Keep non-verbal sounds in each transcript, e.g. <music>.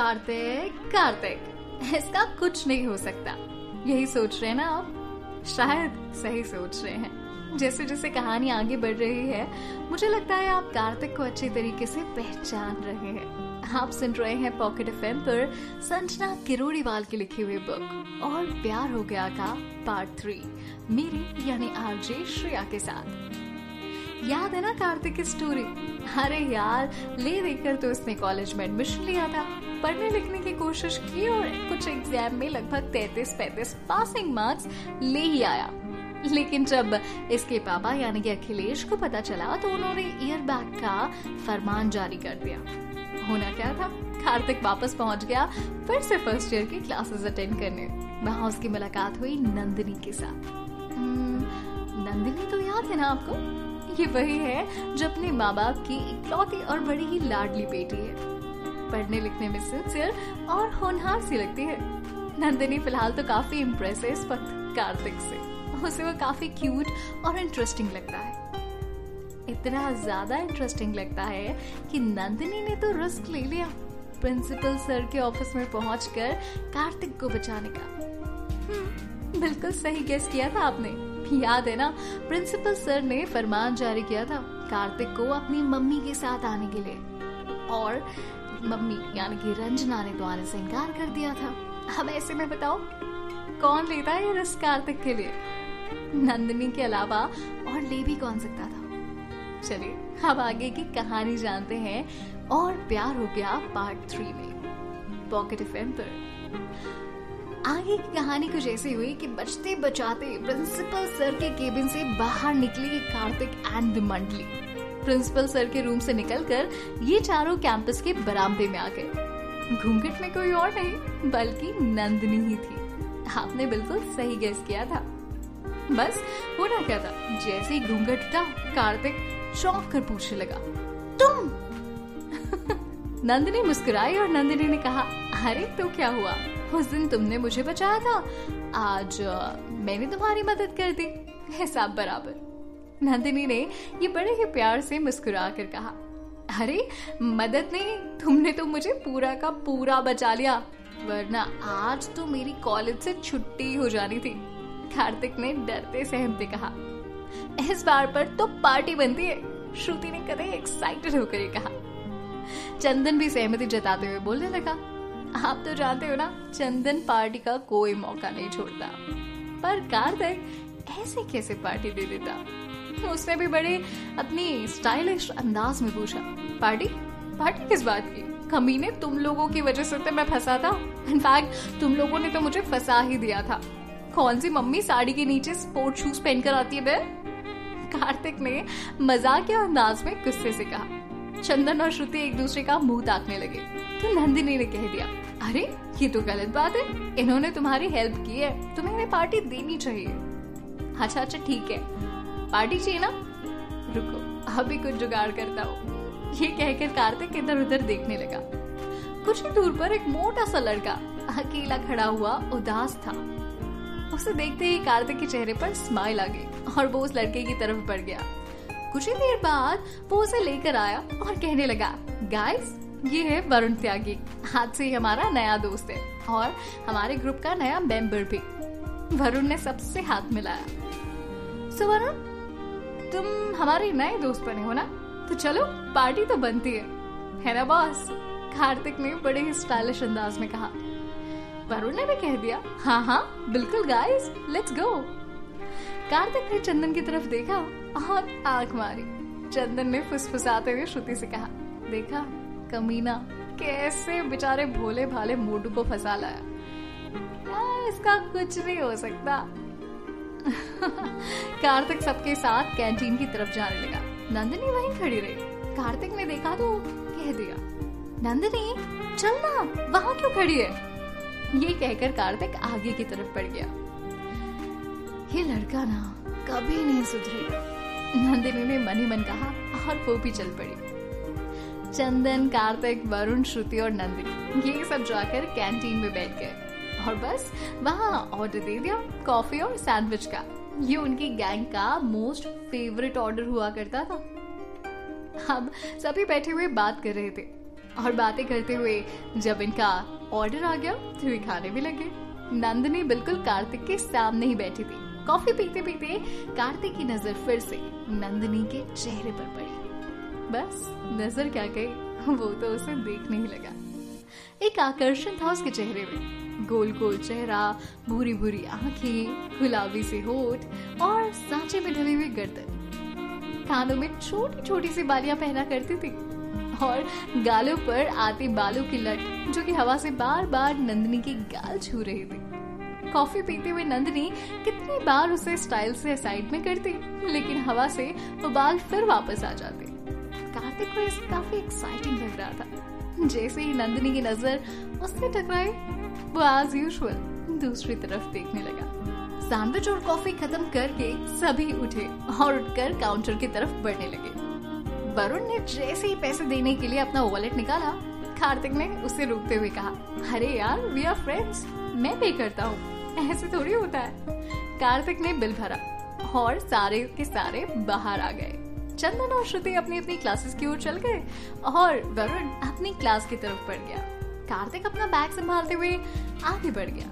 कार्तिक कार्तिक। इसका कुछ नहीं हो सकता। यही सोच रहे हैं ना आप? शायद सही सोच रहे हैं। जैसे जैसे कहानी आगे बढ़ रही है, मुझे लगता है आप कार्तिक को अच्छे तरीके से पहचान रहे हैं। आप सुन रहे हैं पॉकेट एफ़ पर संजना किरोड़ीवाल की लिखी हुई बुक और प्यार हो गया का पार्ट थ्री मेरी यानी आरजे श्रेया के साथ। याद है ना कार्तिक की स्टोरी अरे यार ले देकर तो उसने कॉलेज में एडमिशन लिया था। पढ़ने लिखने की कोशिश की और कुछ एग्ज़ाम में लगभग तैतीस पैंतीस पासिंग मार्क्स ले ही आया। लेकिन जब इसके पापा यानी कि अखिलेश को पता चला तो उन्होंने ईयर बैग का फरमान जारी कर दिया। होना क्या था? कार्तिक वापस पहुँच गया फिर से फ़र्स्ट ईयर की क्लासेस अटेंड करने। वहाँ उसकी मुलाकात हुई नंदिनी के साथ। हम्म, नंदिनी तो याद है ना आपको? ये वही है जो अपने माँ बाप की इकलौती और बड़ी ही लाडली बेटी है। पढ़ने लिखने में सिंसियर और होनहार सी लगती है। नंदिनी फ़िलहाल तो काफ़ी इम्प्रेस है इस वक्त कार्तिक से। उसे वो काफ़ी क्यूट और इंटरेस्टिंग लगता है। इतना ज़्यादा इंटरेस्टिंग लगता है कि नंदिनी ने तो रिस्क ले लिया प्रिंसिपल सर के ऑफ़िस में पहुंचकर कार्तिक को बचाने का। हम्म, बिल्कुल सही गेस किया था आपने। याद है ना? प्रिंसिपल सर ने फरमान जारी किया था, कार्तिक को अपनी मम्मी के साथ आने के लिए। और मम्मी, यानी कि रंजना ने तो आने से इनकार कर दिया था। अब ऐसे में बताओ, कौन लेता है ये रिस्क कार्तिक के लिए? नंदिनी के अलावा और ले भी कौन सकता था? चलिए, अब आगे की कहानी जानते हैं। और प्यार हो गया पार्ट थ्री में। पॉकेट एफ़ पर। आगे की कहानी कुछ ऐसी हुई कि बचते बचाते प्रिंसिपल सर के केबिन से बाहर निकली कार्तिक एंड मंडली प्रिंसिपल सर के रूम से निकलकर ये चारों कैंपस के बरामदे में आ गए। घूंघट में कोई और नहीं, बल्कि नंदनी ही थी। आपने बिल्कुल सही गैस किया था। बस होना क्या था? जैसे ही घूंघट उठा कार्तिक चौंक कर पूछने लगा, तुम? <laughs> नंदनी मुस्कुराई और नंदिनी ने कहा, अरे तो क्या हुआ? उस दिन तुमने मुझे बचाया था। आज मैंने तुम्हारी मदद कर दी। हिसाब बराबर। नंदिनी ने ये बड़े ही प्यार से मुस्कुरा कर कहा, अरे, मदद नहीं, तुमने तो मुझे पूरा का पूरा बचा लिया, वरना आज तो मेरी कॉलेज से छुट्टी हो जानी थी। कार्तिक ने डरते सहमते कहा, इस बार पर तो पार्टी बनती है। श्रुति ने कदे एक्साइटेड होकर कहा। चंदन भी सहमति जताते हुए बोलने लगा आप तो जानते हो ना, चंदन पार्टी का कोई मौका नहीं छोड़ता। पर कार्तिक ऐसे कैसे पार्टी दे देता? उसने भी बड़े अपनी स्टाइलिश अंदाज में पूछा, पार्टी? पार्टी किस बात की? कमीने तुम लोगों की वजह से तो मैं फंसा था। इनफैक्ट तुम लोगों ने तो मुझे फंसा ही दिया था। कौन सी मम्मी साड़ी के नीचे स्पोर्ट शूज़ पहनकर आती है बे? कार्तिक ने मज़ाक के अंदाज में गुस्से से कहा चंदन और श्रुति एक दूसरे का मुँह ताकने लगे। तो नंदिनी ने कह दिया, अरे, ये तो गलत बात है। इन्होंने तुम्हारी हेल्प की है। तुम्हें इन्हें पार्टी देनी चाहिए। अच्छा अच्छा ठीक है। पार्टी चाहिए ना? रुको अभी कुछ जुगाड़ करता हूँ। ये कहकर कार्तिक इधर उधर देखने लगा। कुछ ही दूर पर एक मोटा सा लड़का अकेला खड़ा हुआ उदास था। उसे देखते ही कार्तिक के चेहरे पर स्माइल आ गई और वो उस लड़के की तरफ़ बढ़ गया। कुछ ही देर बाद वो उसे लेकर आया और कहने लगा गाइस ये है वरुण त्यागी। आज से हमारा नया दोस्त है और हमारे ग्रुप का नया मेंबर भी। वरुण ने सबसे हाथ मिलाया। सो वरुण, तुम हमारे नए दोस्त बने हो ना? तो चलो, पार्टी तो बनती है। है ना बॉस कार्तिक ने बड़े ही स्टाइलिश अंदाज में कहा। वरुण ने भी कह दिया हाँ हाँ बिल्कुल गाइस लेट्स गो कार्तिक ने चंदन की तरफ़ देखा और आँख मारी। चंदन ने फुसफुसाते हुए श्रुति से कहा, देखा, कमीना, कैसे बेचारे भोले भाले मोटू को फंसा लाया। इसका कुछ नहीं हो सकता। <laughs> कार्तिक सबके साथ कैंटीन की तरफ़ जाने लगा। नंदिनी वहीं खड़ी रही। कार्तिक ने देखा तो कह दिया, नंदिनी चलना वहाँ क्यों खड़ी है? ये कहकर कार्तिक आगे की तरफ़ बढ़ गया। ये लड़का ना, कभी नहीं सुधरेगा। नंदिनी ने मन ही मन कहा, और वो भी चल पड़ी। चंदन, कार्तिक, वरुण, श्रुति और नंदिनी, ये सब जाकर कैंटीन में बैठ गए। और बस, वहाँ ऑर्डर दे दिया कॉफ़ी और सैंडविच का। ये उनकी गैंग का मोस्ट फेवरेट ऑर्डर हुआ करता था। अब सभी बैठे हुए बात कर रहे थे, और बातें करते हुए जब इनका ऑर्डर आ गया तो वे खाने भी लगे। नंदनी बिल्कुल कार्तिक के सामने ही बैठी थी। कॉफ़ी पीते पीते कार्तिक की नज़र फिर से नंदनी के चेहरे पर पड़ी। बस, नज़र क्या गई वो तो उसे देखने ही लगा। एक आकर्षण था उसके चेहरे में। गोल गोल चेहरा भूरी भूरी आँखें, गुलाबी से होठ और सांचे में ढली हुई गर्दन। कानों में छोटी छोटी सी बालियाँ पहना करती थी और गालों पर आती बालों की लट जो कि हवा से बार बार नंदनी की गाल छू रही थी। कॉफ़ी पीते हुए नंदनी कितनी बार उसे स्टाइल से साइड में करती, लेकिन हवा से वो बाल फिर वापस आ जाते। कार्तिक को इसे काफ़ी एक्साइटिंग लग रहा था। जैसे ही नंदनी की नज़र उससे टकराई, वो एज यूजुअल दूसरी तरफ़ देखने लगा। सैंडविच और कॉफ़ी खत्म करके सभी उठे और उठकर काउंटर की तरफ़ बढ़ने लगे। वरुण ने जैसे ही पैसे देने के लिए अपना वॉलेट निकाला, कार्तिक ने उसे रोकते हुए कहा, अरे यार वी आर फ्रेंड्स मैं पे करता हूँ। ऐसे थोड़ी होता है। कार्तिक ने बिल भरा। और सारे के सारे बाहर आ गए। चंदन और श्रुति अपनी अपनी क्लासेस की ओर चल गए और वरुण अपनी क्लास की तरफ़ बढ़ गया। कार्तिक अपना बैग संभालते हुए आगे बढ़ गया।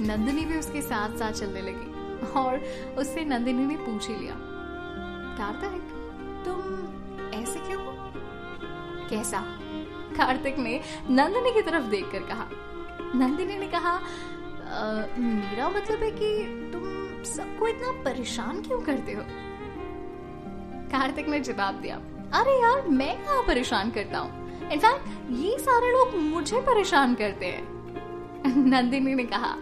नंदिनी भी उसके साथ साथ चलने लगी और उससे नंदिनी ने पूछ ही लिया, कार्तिक, तुम ऐसे क्यों कैसा? कार्तिक ने नंदिनी की तरफ़ देखकर कहा। नंदिनी ने कहा मेरा मतलब है कि तुम सबको इतना परेशान क्यों करते हो? कार्तिक ने जवाब दिया, अरे यार, मैं कहा परेशान करता हूँ? इनफैक्ट ये सारे लोग मुझे परेशान करते हैं. <laughs> नंदिनी ने कहा,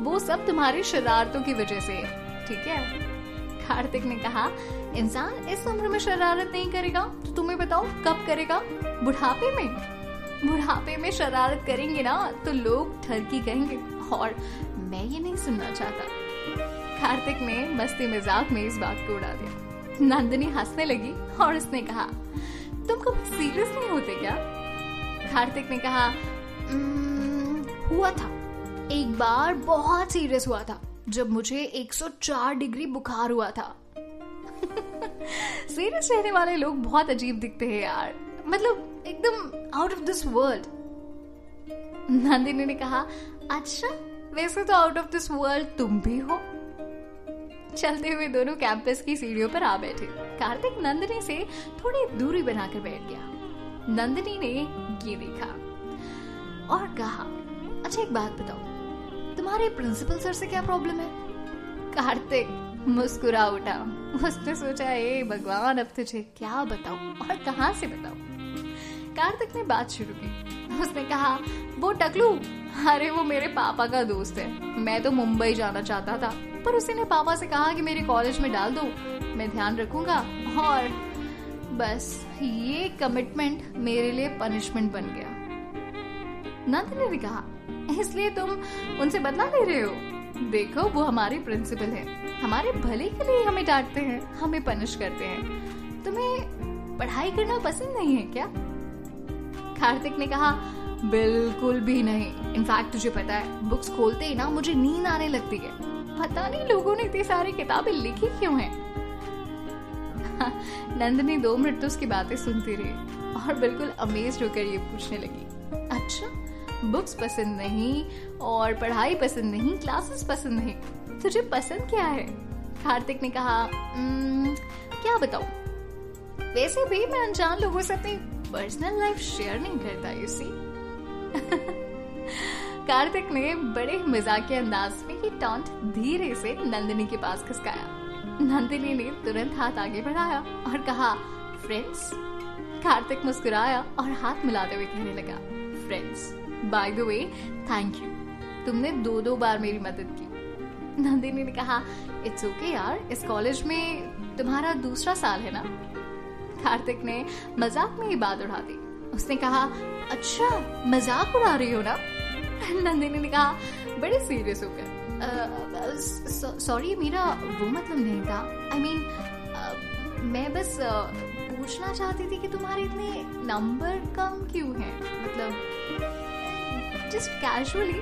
वो सब तुम्हारी शरारतों की वजह से ठीक है? कार्तिक ने कहा, इंसान इस उम्र में शरारत नहीं करेगा तो तुम्हें बताओ, कब करेगा? बुढ़ापे में? बुढ़ापे में शरारत करेंगे ना तो लोग ठरकी कहेंगे और मैं ये नहीं सुनना चाहता। कार्तिक ने मस्ती मज़ाक में इस बात को उड़ा दिया। नंदिनी हंसने लगी और उसने कहा, तुम कभी सीरियस नहीं होते क्या? कार्तिक ने कहा हुआ था। एक बार बहुत सीरियस हुआ था, जब मुझे 104 डिग्री बुखार हुआ था। <laughs> सीरियस रहने वाले लोग बहुत अजीब दिखते हैं यार। मतलब एकदम out of this world Nandini ने कहा अच्छा। वैसे तो आउट ऑफ़ दिस वर्ल्ड तुम भी हो। चलते हुए दोनों कैंपस की सीढ़ियों पर आ बैठे। कार्तिक नंदनी से थोड़ी दूरी बनाकर बैठ गया। नंदनी ने ये देखा और कहा अच्छा एक बात बताओ। तुम्हारे प्रिंसिपल सर से क्या प्रॉब्लम है? कार्तिक मुस्कुरा उठा। उसने सोचा, ए, भगवान, अब तुझे क्या बताऊँ और कहाँ से बताऊँ? कार्तिक ने बात शुरू की। उसने कहा, वो टकलू, अरे वो मेरे पापा का दोस्त है। मैं तो मुंबई जाना चाहता था, पर उसी ने पापा से कहा कि मेरे कॉलेज में डाल दो। मैं ध्यान रखूँगा और बस, ये कमिटमेंट मेरे लिए पनिशमेंट बन गया। नंदिनी ने कहा, इसलिए तुम उनसे बदला ले रहे हो? देखो, वो हमारे प्रिंसिपल है। हमारे भले के लिए हमें डांटते हैं, हमें पनिश करते हैं। तुम्हें पढ़ाई करना पसंद नहीं है क्या? कार्तिक ने कहा, बिल्कुल भी नहीं। इनफैक्ट तुझे पता है बुक्स खोलते ही ना मुझे नींद आने लगती है। पता नहीं लोगों ने इतनी सारी किताबें लिखी क्यों हैं? <laughs> नंदनी दो मिनट तो उसकी बातें सुनती रही और बिल्कुल अमेज होकर ये पूछने लगी अच्छा बुक्स पसंद नहीं और पढ़ाई पसंद नहीं क्लासेस पसंद नहीं, तुझे पसंद क्या है? कार्तिक ने कहा क्या बताऊँ? वैसे भी मैं अनजान लोगों से अपनी पर्सनल लाइफ शेयर नहीं करता यू सी <laughs> कार्तिक ने बड़े मज़ाक के अंदाज में ये टॉन्ट धीरे से नंदिनी के पास खिसकाया। नंदिनी ने तुरंत हाथ आगे बढ़ाया और कहा फ्रेंड्स कार्तिक मुस्कुराया और हाथ मिलाते हुए कहने लगा friends by the way thank you तुमने दो दो बार मेरी मदद की. नंदिनी ने कहा इट्स ओके okay यार, इस कॉलेज में तुम्हारा दूसरा साल है ना? कार्तिक ने मज़ाक में ही बात उड़ा दी। उसने कहा अच्छा मज़ाक उड़ा रही हो ना? नंदिनी ने कहा बड़े सीरियस होकर सॉरी मेरा वो मतलब नहीं था। आई I मीन mean, मैं बस पूछना चाहती थी कि तुम्हारे इतने नंबर कम क्यों हैं? मतलब जस्ट कैजुअली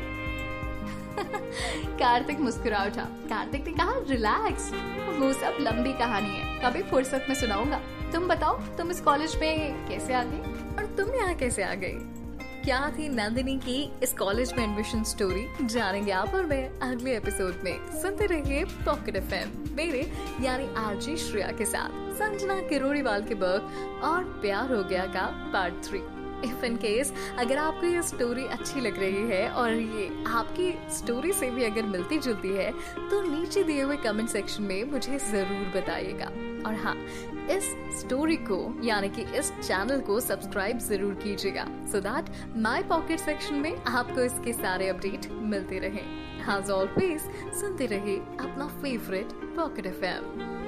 कार्तिक मुस्कुरा उठा। कार्तिक ने कहा रिलैक्स वो सब लंबी कहानी है। कभी फुर्सत में सुनाऊँगा। तुम बताओ, तुम इस कॉलेज में कैसे आ गई? और तुम यहाँ कैसे आ गई? क्या थी नंदिनी की इस कॉलेज में एडमिशन स्टोरी जानेंगे आप और मैं अगले एपिसोड में। सुनते रहिए पॉकेट एफ़ मेरे, यानी आरजी श्रेया के साथ संजना किरोड़ीवाल के बर्ग और प्यार हो गया का part three if in case अगर आपको ये स्टोरी अच्छी लग रही है और ये आपकी स्टोरी से भी अगर मिलती जुलती है तो नीचे दिए हुए कमेंट सेक्शन में मुझे ज़रूर बताइएगा। और हाँ इस स्टोरी को, यानी कि इस चैनल को सब्सक्राइब ज़रूर कीजिएगा। So that my pocket section में आपको इसके सारे अपडेट मिलते रहे। हाज ऑलवेज सुनते रहे अपना फेवरेट पॉकेट एफएम